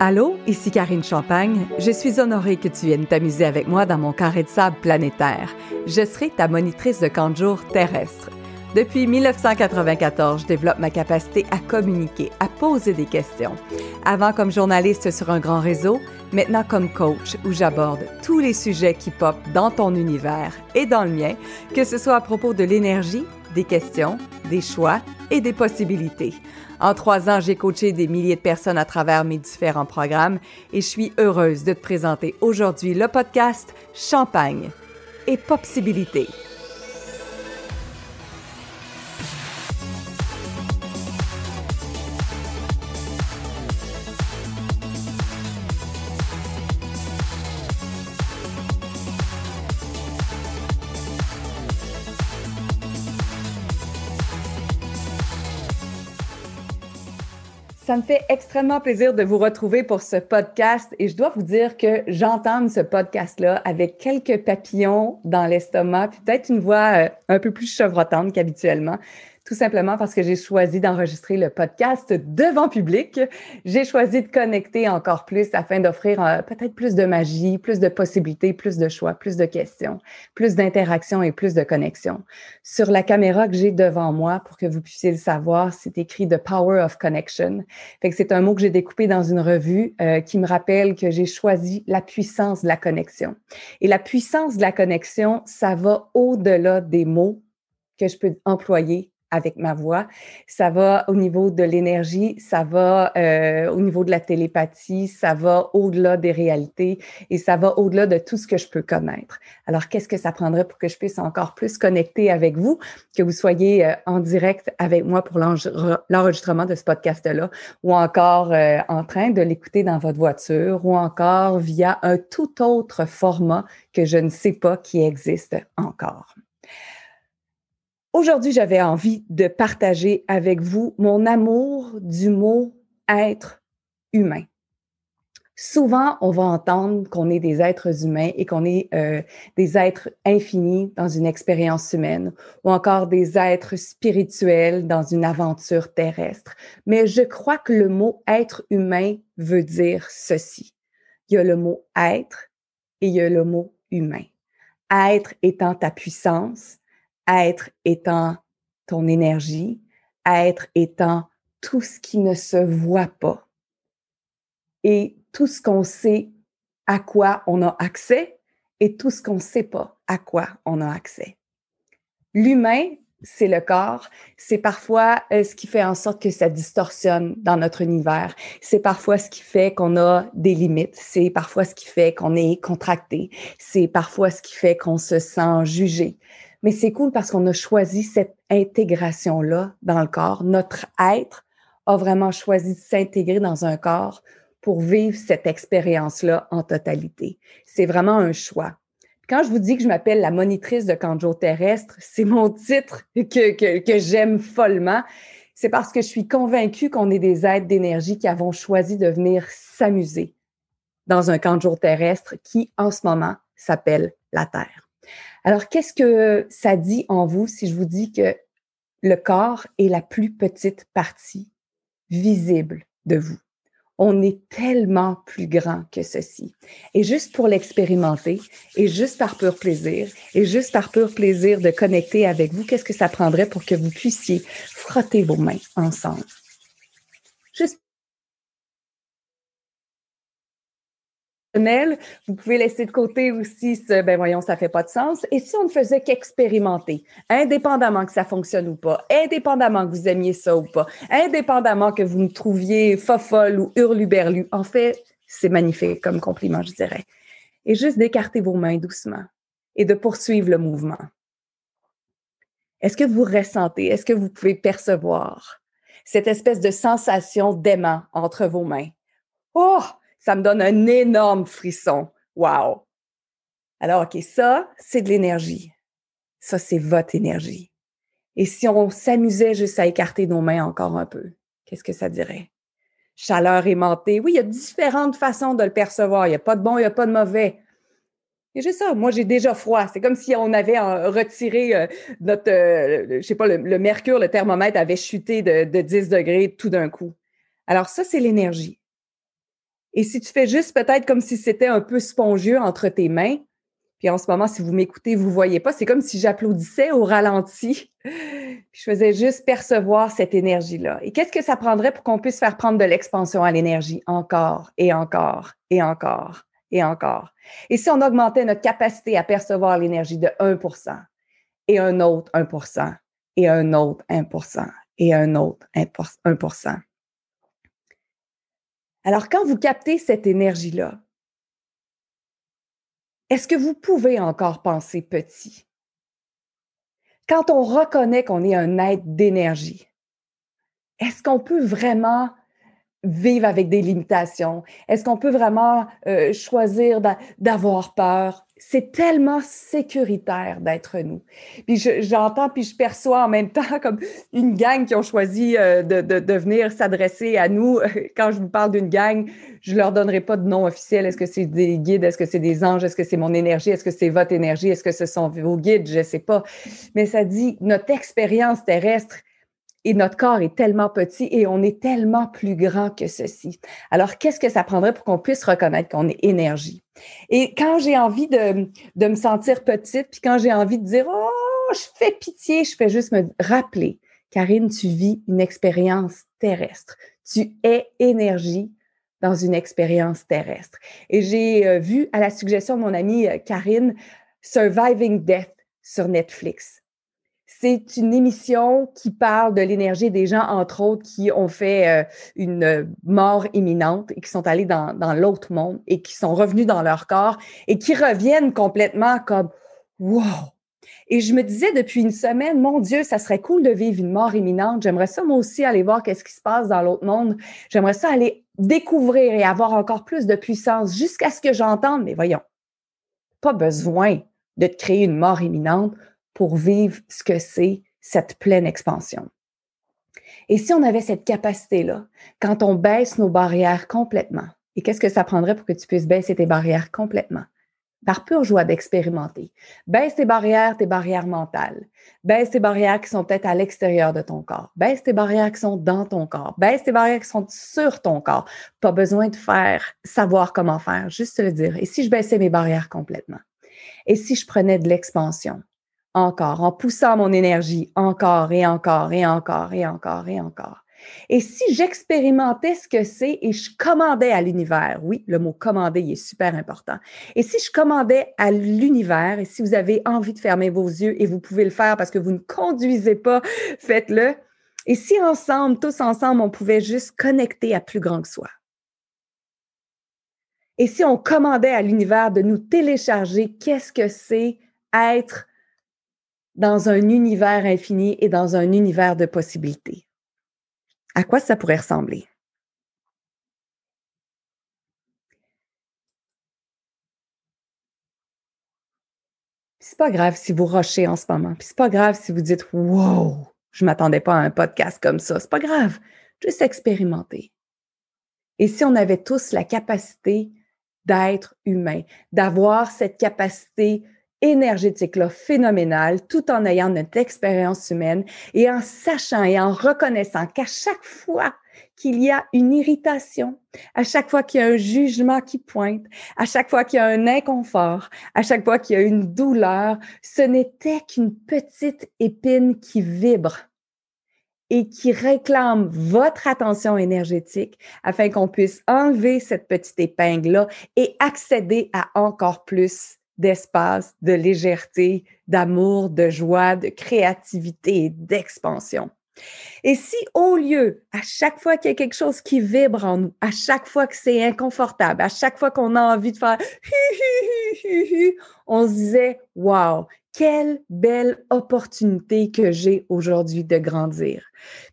Allô, ici Karine Champagne. Je suis honorée que tu viennes t'amuser avec moi dans mon carré de sable planétaire. Je serai ta monitrice de camp de jour terrestre. Depuis 1994, je développe ma capacité à communiquer, à poser des questions. Avant comme journaliste sur un grand réseau, maintenant comme coach où j'aborde tous les sujets qui popent dans ton univers et dans le mien, que ce soit à propos de l'énergie, des questions, des choix et des possibilités. En trois ans, j'ai coaché des milliers de personnes à travers mes différents programmes et je suis heureuse de te présenter aujourd'hui le podcast Champagne et Possibilités. Ça me fait extrêmement plaisir de vous retrouver pour ce podcast et je dois vous dire que j'entends ce podcast-là avec quelques papillons dans l'estomac, peut-être une voix euh, un peu plus chevrotante qu'habituellement tout simplement parce que j'ai choisi d'enregistrer le podcast devant public. J'ai choisi de connecter encore plus afin d'offrir euh, peut-être plus de magie, plus de possibilités, plus de choix, plus de questions, plus d'interactions et plus de connexions. Sur la caméra que j'ai devant moi, pour que vous puissiez le savoir, c'est écrit The Power of Connection. C'est un mot que j'ai découpé dans une revue euh, qui me rappelle que j'ai choisi la puissance de la connexion. Et la puissance de la connexion, ça va au-delà des mots que je peux employer avec ma voix. Ça va au niveau de l'énergie, ça va euh, au niveau de la télépathie, ça va au-delà des réalités et ça va au-delà de tout ce que je peux connaître. Alors, qu'est-ce que ça prendrait pour que je puisse encore plus connecter avec vous, que vous soyez euh, en direct avec moi pour l'enregistrement de ce podcast-là ou encore euh, en train de l'écouter dans votre voiture ou encore via un tout autre format que je ne sais pas qui existe encore? Aujourd'hui, j'avais envie de partager avec vous mon amour du mot être humain. Souvent, on va entendre qu'on est des êtres humains et qu'on est euh, des êtres infinis dans une expérience humaine ou encore des êtres spirituels dans une aventure terrestre. Mais je crois que le mot être humain veut dire ceci. Il y a le mot être et il y a le mot humain. Être étant ta puissance, être étant ton énergie, être étant tout ce qui ne se voit pas et tout ce qu'on sait à quoi on a accès et tout ce qu'on ne sait pas à quoi on a accès. L'humain, c'est le corps. C'est parfois euh, ce qui fait en sorte que ça distorsionne dans notre univers. C'est parfois ce qui fait qu'on a des limites. C'est parfois ce qui fait qu'on est contracté. C'est parfois ce qui fait qu'on se sent jugé. Mais c'est cool parce qu'on a choisi cette intégration-là dans le corps. Notre être a vraiment choisi de s'intégrer dans un corps pour vivre cette expérience-là en totalité. C'est vraiment un choix. Quand je vous dis que je m'appelle la monitrice de Kanjo terrestre, c'est mon titre que, j'aime follement. C'est parce que je suis convaincue qu'on est des êtres d'énergie qui avons choisi de venir s'amuser dans un camp terrestre qui, en ce moment, s'appelle la Terre. Alors, qu'est-ce que ça dit en vous si je vous dis que le corps est la plus petite partie visible de vous? On est tellement plus grand que ceci. Et juste pour l'expérimenter, et juste par pur plaisir, et juste par pur plaisir de connecter avec vous, qu'est-ce que ça prendrait pour que vous puissiez frotter vos mains ensemble? Vous pouvez laisser de côté aussi ce, ben voyons, ça fait pas de sens. Et si on ne faisait qu'expérimenter, indépendamment que ça fonctionne ou pas, indépendamment que vous aimiez ça ou pas, indépendamment que vous me trouviez fofolle ou hurluberlu, en fait, c'est magnifique comme compliment, je dirais. Et juste d'écarter vos mains doucement et de poursuivre le mouvement. Est-ce que vous ressentez, est-ce que vous pouvez percevoir cette espèce de sensation d'aimant entre vos mains? Oh, ça me donne un énorme frisson. Wow! Alors, OK, ça, c'est de l'énergie. Ça, c'est votre énergie. Et si on s'amusait juste à écarter nos mains encore un peu, qu'est-ce que ça dirait? Chaleur aimantée. Oui, il y a différentes façons de le percevoir. Il n'y a pas de bon, il n'y a pas de mauvais. Et j'ai ça. Moi, j'ai déjà froid. C'est comme si on avait euh, retiré euh, notre, euh, je sais pas, le, mercure, le thermomètre avait chuté de, de 10 degrés tout d'un coup. Alors ça, c'est l'énergie. Et si tu fais juste peut-être comme si c'était un peu spongieux entre tes mains, puis en ce moment, si vous m'écoutez, vous voyez pas, c'est comme si j'applaudissais au ralenti. je faisais juste percevoir cette énergie-là. Et qu'est-ce que ça prendrait pour qu'on puisse faire prendre de l'expansion à l'énergie encore et encore et encore et encore? Et si on augmentait notre capacité à percevoir l'énergie de 1% et un autre 1% et un autre 1% et un autre 1 Alors, quand vous captez cette énergie-là, est-ce que vous pouvez encore penser petit? Quand on reconnaît qu'on est un être d'énergie, est-ce qu'on peut vraiment vivre avec des limitations? Est-ce qu'on peut vraiment euh, choisir d'avoir peur? C'est tellement sécuritaire d'être nous. Puis j'entends, puis je perçois en même temps comme une gang qui ont choisi euh, de, de, venir s'adresser à nous. Quand je vous parle d'une gang, je leur donnerai pas de nom officiel. Est-ce que c'est des guides? Est-ce que c'est des anges? Est-ce que c'est mon énergie? Est-ce que c'est votre énergie? Est-ce que ce sont vos guides? Je sais pas. Mais ça dit notre expérience terrestre et notre corps est tellement petit et on est tellement plus grand que ceci. Alors, qu'est-ce que ça prendrait pour qu'on puisse reconnaître qu'on est énergie? Et quand j'ai envie de, me sentir petite, puis quand j'ai envie de dire, oh, je fais pitié, je fais juste me rappeler, Karine, tu vis une expérience terrestre. Tu es énergie dans une expérience terrestre. Et j'ai euh, vu, à la suggestion de mon amie euh, Karine, Surviving Death sur Netflix. C'est une émission qui parle de l'énergie des gens, entre autres, qui ont fait euh, une euh, mort imminente et qui sont allés dans, l'autre monde et qui sont revenus dans leur corps et qui reviennent complètement comme wow. Et je me disais depuis une semaine, mon Dieu, ça serait cool de vivre une mort imminente. J'aimerais ça moi aussi aller voir qu'est-ce qui se passe dans l'autre monde. J'aimerais ça aller découvrir et avoir encore plus de puissance jusqu'à ce que j'entende. Mais voyons, pas besoin de créer une mort imminente pour vivre ce que c'est cette pleine expansion. Et si on avait cette capacité-là, quand on baisse nos barrières complètement, et qu'est-ce que ça prendrait pour que tu puisses baisser tes barrières complètement? Par pure joie d'expérimenter. Baisse tes barrières, tes barrières mentales. Baisse tes barrières qui sont peut-être à l'extérieur de ton corps. Baisse tes barrières qui sont dans ton corps. Baisse tes barrières qui sont sur ton corps. Pas besoin de faire, savoir comment faire, juste le dire. Et si je baissais mes barrières complètement? Et si je prenais de l'expansion? Encore, en poussant mon énergie encore et encore et encore et encore et encore. Et si j'expérimentais ce que c'est et je commandais à l'univers, oui, le mot commander est super important. Et si je commandais à l'univers, et si vous avez envie de fermer vos yeux et vous pouvez le faire parce que vous ne conduisez pas, faites-le. Et si ensemble, tous ensemble, on pouvait juste connecter à plus grand que soi. Et si on commandait à l'univers de nous télécharger, qu'est-ce que c'est? Être dans un univers infini et dans un univers de possibilités. À quoi ça pourrait ressembler? C'est pas grave si vous rochez en ce moment. Puis c'est pas grave si vous dites Wow, je m'attendais pas à un podcast comme ça. C'est pas grave. Juste expérimenter. Et si on avait tous la capacité d'être humain, d'avoir cette capacité énergétique-là phénoménale, tout en ayant notre expérience humaine et en sachant et en reconnaissant qu'à chaque fois qu'il y a une irritation, à chaque fois qu'il y a un jugement qui pointe, à chaque fois qu'il y a un inconfort, à chaque fois qu'il y a une douleur, ce n'était qu'une petite épine qui vibre et qui réclame votre attention énergétique afin qu'on puisse enlever cette petite épingle-là et accéder à encore plus d'espace, de légèreté, d'amour, de joie, de créativité d'expansion. Et si au lieu, à chaque fois qu'il y a quelque chose qui vibre en nous, à chaque fois que c'est inconfortable, à chaque fois qu'on a envie de faire on se disait, wow, quelle belle opportunité que j'ai aujourd'hui de grandir.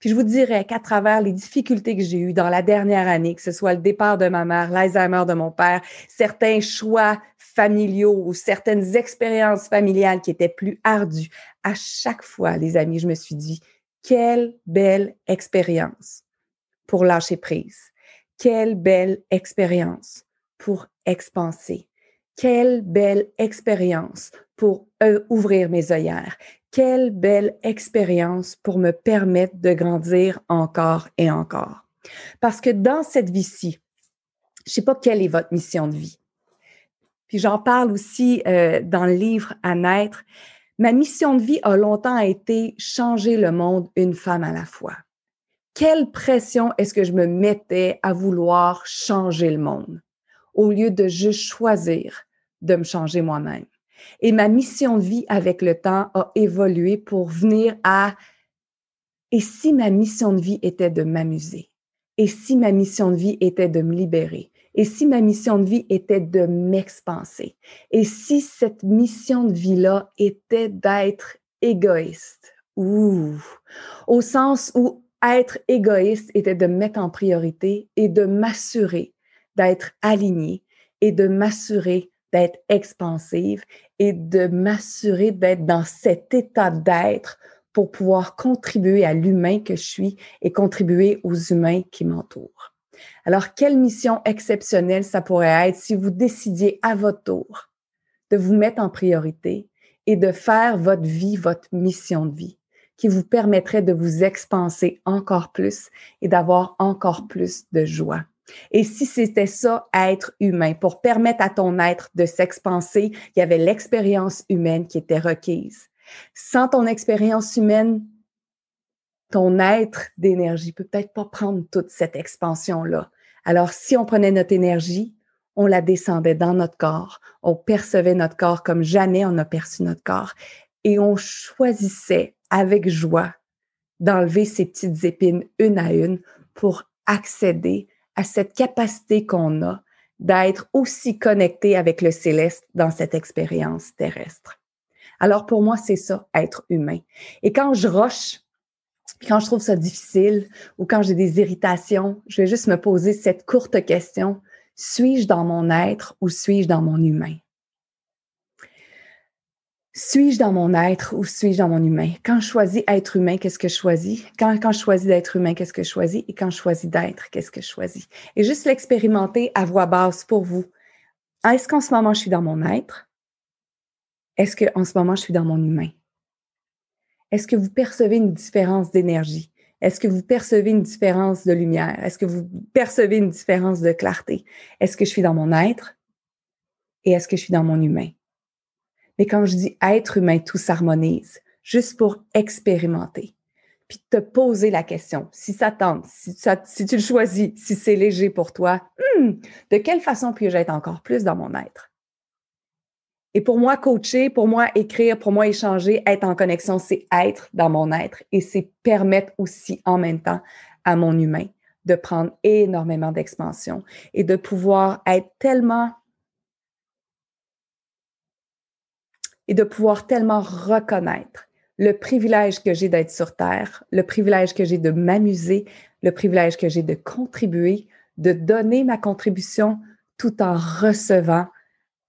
Puis je vous dirais qu'à travers les difficultés que j'ai eues dans la dernière année, que ce soit le départ de ma mère, l'Alzheimer de mon père, certains choix familiaux ou certaines expériences familiales qui étaient plus ardues, à chaque fois, les amis, je me suis dit, quelle belle expérience pour lâcher prise. Quelle belle expérience pour expanser. Quelle belle expérience pour euh, ouvrir mes œillères. Quelle belle expérience pour me permettre de grandir encore et encore. Parce que dans cette vie-ci, Je ne sais pas quelle est votre mission de vie. Puis j'en parle aussi euh, dans le livre À naître. Ma mission de vie a longtemps été changer le monde une femme à la fois. Quelle pression est-ce que je me mettais à vouloir changer le monde au lieu de juste choisir de me changer moi-même? Et ma mission de vie avec le temps a évolué pour venir à et si ma mission de vie était de m'amuser? Et si ma mission de vie était de me libérer? Et si ma mission de vie était de m'expanser? Et si cette mission de vie-là était d'être égoïste? Ouh! Au sens où être égoïste était de me mettre en priorité et de m'assurer d'être aligné et de m'assurer d'être expansive et de m'assurer d'être dans cet état d'être pour pouvoir contribuer à l'humain que je suis et contribuer aux humains qui m'entourent. Alors, quelle mission exceptionnelle ça pourrait être si vous décidiez à votre tour de vous mettre en priorité et de faire votre vie, votre mission de vie, qui vous permettrait de vous expanser encore plus et d'avoir encore plus de joie. Et si c'était ça, être humain, pour permettre à ton être de s'expanser, il y avait l'expérience humaine qui était requise. Sans ton expérience humaine, ton être d'énergie peut peut-être pas prendre toute cette expansion-là. Alors, si on prenait notre énergie, on la descendait dans notre corps, on percevait notre corps comme jamais on a perçu notre corps et on choisissait avec joie d'enlever ces petites épines une à une pour accéder à cette capacité qu'on a d'être aussi connecté avec le céleste dans cette expérience terrestre. Alors pour moi, c'est ça, être humain. Et quand je roche, quand je trouve ça difficile ou quand j'ai des irritations, je vais juste me poser cette courte question. Suis-je dans mon être ou suis-je dans mon humain? Suis-je dans mon être ou suis-je dans mon humain? Quand je choisis être humain, qu'est-ce que je choisis? Quand, quand je choisis d'être humain, qu'est-ce que je choisis? Et quand je choisis d'être, qu'est-ce que je choisis? Et juste l'expérimenter à voix basse pour vous. Est-ce qu'en ce moment, je suis dans mon être? Est-ce qu'en ce moment, je suis dans mon humain? Est-ce que vous percevez une différence d'énergie? Est-ce que vous percevez une différence de lumière? Est-ce que vous percevez une différence de clarté? Est-ce que je suis dans mon être? Et est-ce que je suis dans mon humain? Mais quand je dis être humain, tout s'harmonise, juste pour expérimenter. Puis te poser la question, si ça tente, si, tu le choisis, si c'est léger pour toi, hmm, de quelle façon puis-je être encore plus dans mon être? Et pour moi, coacher, pour moi, écrire, pour moi, échanger, être en connexion, c'est être dans mon être et c'est permettre aussi en même temps à mon humain de prendre énormément d'expansion et de pouvoir être tellement et de pouvoir tellement reconnaître le privilège que j'ai d'être sur Terre, le privilège que j'ai de m'amuser, le privilège que j'ai de contribuer, de donner ma contribution tout en recevant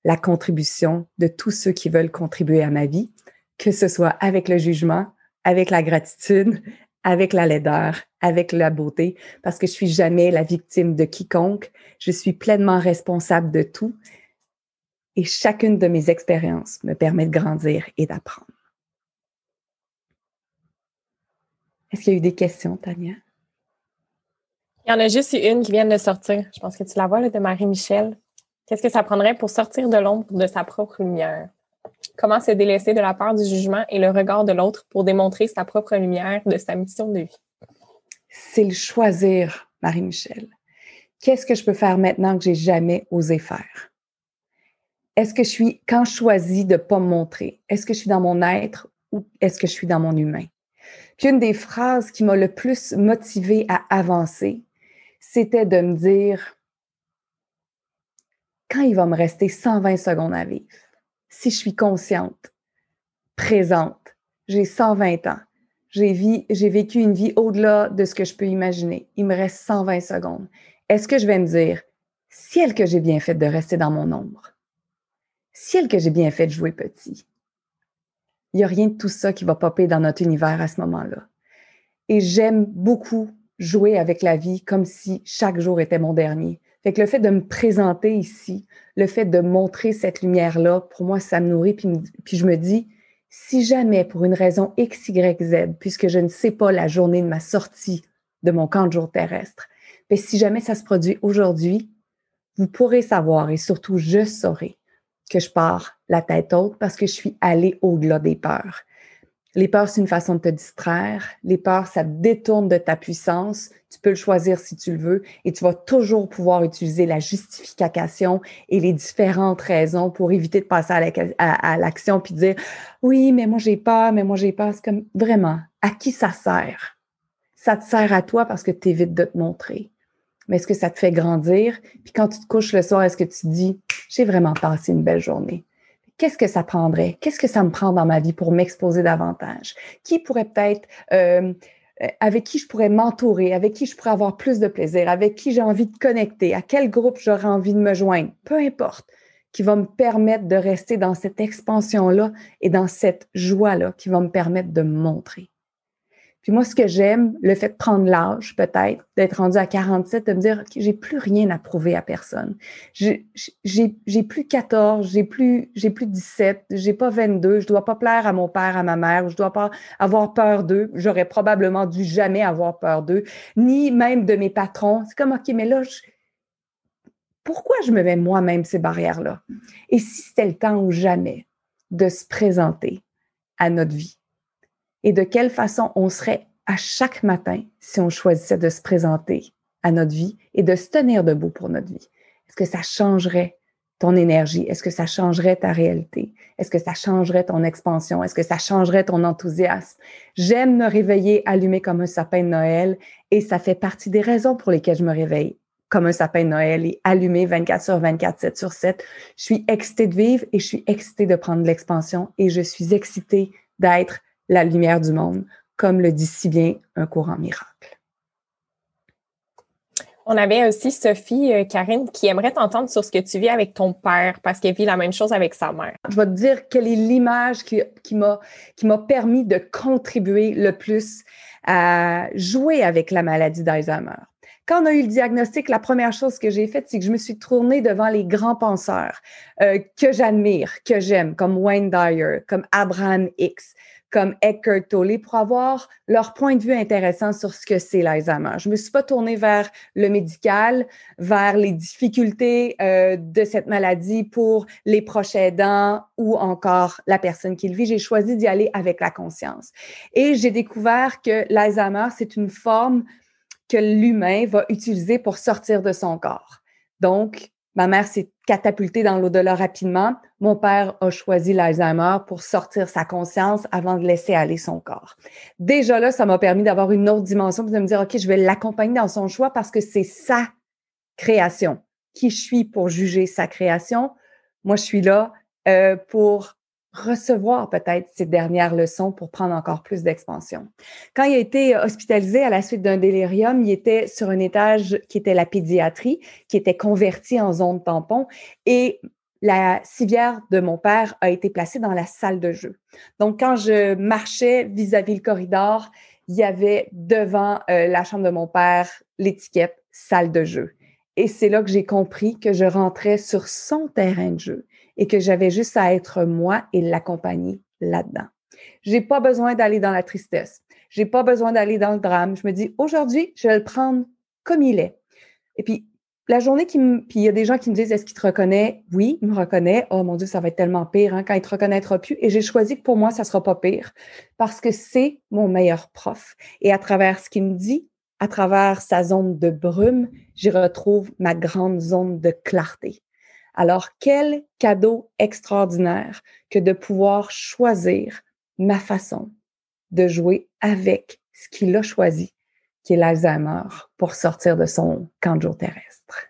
la contribution de tous ceux qui veulent contribuer à ma vie, que ce soit avec le jugement, avec la gratitude, avec la laideur, avec la beauté, parce que je suis jamais la victime de quiconque. Je suis pleinement responsable de tout et chacune de mes expériences me permet de grandir et d'apprendre. Est-ce qu'il y a eu des questions, Tania? Il y en a juste une qui vient de sortir. Je pense que tu la vois, de Marie-Michel. Qu'est-ce que ça prendrait pour sortir de l'ombre de sa propre lumière? Comment se délaisser de la peur du jugement et le regard de l'autre pour démontrer sa propre lumière de sa mission de vie? C'est le choisir, Marie-Michel. Qu'est-ce que je peux faire maintenant que j'ai jamais osé faire? est-ce que je suis, quand je choisis de ne pas me montrer, est-ce que je suis dans mon être ou est-ce que je suis dans mon humain? Puis une des phrases qui m'a le plus motivée à avancer, c'était de me dire, quand il va me rester 120 secondes à vivre, si je suis consciente, présente, j'ai 120 ans, j'ai, vécu une vie au-delà de ce que je peux imaginer, il me reste 120 secondes, est-ce que je vais me dire, ciel que j'ai bien fait de rester dans mon ombre? ciel que j'ai bien fait de jouer petit. Il n'y a rien de tout ça qui va popper dans notre univers à ce moment-là. Et j'aime beaucoup jouer avec la vie comme si chaque jour était mon dernier. Le fait de me présenter ici, le fait de montrer cette lumière-là, pour moi, ça me nourrit. Puis, je me dis, si jamais, pour une raison X, Y, Z, puisque je ne sais pas la journée de ma sortie de mon camp de jour terrestre, mais si jamais ça se produit aujourd'hui, vous pourrez savoir et surtout je saurai que je pars la tête haute parce que je suis allée au-delà des peurs. Les peurs, c'est une façon de te distraire. Les peurs, ça détourne de ta puissance. Tu peux le choisir si tu le veux et tu vas toujours pouvoir utiliser la justification et les différentes raisons pour éviter de passer à l'action puis dire oui, mais moi j'ai peur, mais moi j'ai peur. C'est comme vraiment, à qui ça sert? Ça te sert à toi parce que tu évites de te montrer. Mais est-ce que ça te fait grandir? Puis quand tu te couches le soir, est-ce que tu te dis j'ai vraiment passé une belle journée? Qu'est-ce que ça prendrait? Qu'est-ce que ça me prend dans ma vie pour m'exposer davantage? Qui pourrait peut-être, euh, euh, avec qui je pourrais m'entourer, avec qui je pourrais avoir plus de plaisir, avec qui j'ai envie de connecter, à quel groupe j'aurais envie de me joindre, peu importe, qui va me permettre de rester dans cette expansion-là et dans cette joie-là, qui va me permettre de me montrer. Puis moi, ce que j'aime, le fait de prendre l'âge, peut-être, d'être rendu à 47, de me dire, OK, j'ai plus rien à prouver à personne. J'ai plus 14, j'ai plus, j'ai plus 17, j'ai pas 22, je dois pas plaire à mon père, à ma mère, je dois pas avoir peur d'eux. J'aurais probablement dû jamais avoir peur d'eux, ni même de mes patrons. C'est comme, OK, mais là, pourquoi je me mets moi-même ces barrières-là? Et si c'était le temps ou jamais de se présenter à notre vie? Et de quelle façon on serait à chaque matin si on choisissait de se présenter à notre vie et de se tenir debout pour notre vie? Est-ce que ça changerait ton énergie? Est-ce que ça changerait ta réalité? Est-ce que ça changerait ton expansion? Est-ce que ça changerait ton enthousiasme? J'aime me réveiller allumé comme un sapin de Noël et ça fait partie des raisons pour lesquelles je me réveille comme un sapin de Noël et allumé 24 sur 24, 7 sur 7. Je suis excitée de vivre et je suis excitée de prendre l'expansion et je suis excitée d'être la lumière du monde, comme le dit si bien un courant miracle. On avait aussi Sophie, euh, Karine, qui aimerait t'entendre sur ce que tu vis avec ton père parce qu'elle vit la même chose avec sa mère. Je vais te dire quelle est l'image qui, qui m'a permis de contribuer le plus à jouer avec la maladie d'Alzheimer. Quand on a eu le diagnostic, la première chose que j'ai faite, c'est que je me suis tournée devant les grands penseurs euh, que j'admire, que j'aime, comme Wayne Dyer, comme Abraham Hicks, comme Eckhart Tolle pour avoir leur point de vue intéressant sur ce que c'est l'Alzheimer. Je me suis pas tournée vers le médical, vers les difficultés euh, de cette maladie pour les proches aidants ou encore la personne qui le vit. J'ai choisi d'y aller avec la conscience. Et j'ai découvert que l'Alzheimer, c'est une forme que l'humain va utiliser pour sortir de son corps. Donc, Ma mère s'est catapultée dans l'au-delà rapidement. Mon père a choisi l'Alzheimer pour sortir sa conscience avant de laisser aller son corps. Déjà là, ça m'a permis d'avoir une autre dimension, de me dire, OK, je vais l'accompagner dans son choix parce que c'est sa création. Qui je suis pour juger sa création? Moi, je suis là euh, pour recevoir peut-être ces dernières leçons pour prendre encore plus d'expansion. Quand il a été hospitalisé à la suite d'un délirium, il était sur un étage qui était la pédiatrie, qui était converti en zone tampon et la civière de mon père a été placée dans la salle de jeu. Donc, quand je marchais vis-à-vis le corridor, il y avait devant euh, la chambre de mon père l'étiquette salle de jeu. Et c'est là que j'ai compris que je rentrais sur son terrain de jeu et que j'avais juste à être moi et l'accompagner là-dedans. J'ai pas besoin d'aller dans la tristesse. J'ai pas besoin d'aller dans le drame. Je me dis, aujourd'hui, je vais le prendre comme il est. Et puis, la journée qui me, puis il y a des gens qui me disent, est-ce qu'il te reconnaît? Oui, il me reconnaît. Oh mon Dieu, ça va être tellement pire hein, quand il te reconnaîtra plus. Et j'ai choisi que pour moi, ça sera pas pire parce que c'est mon meilleur prof. Et à travers ce qu'il me dit, à travers sa zone de brume, j'y retrouve ma grande zone de clarté. Alors, quel cadeau extraordinaire que de pouvoir choisir ma façon de jouer avec ce qu'il a choisi, qui est l'Alzheimer, pour sortir de son camp terrestre.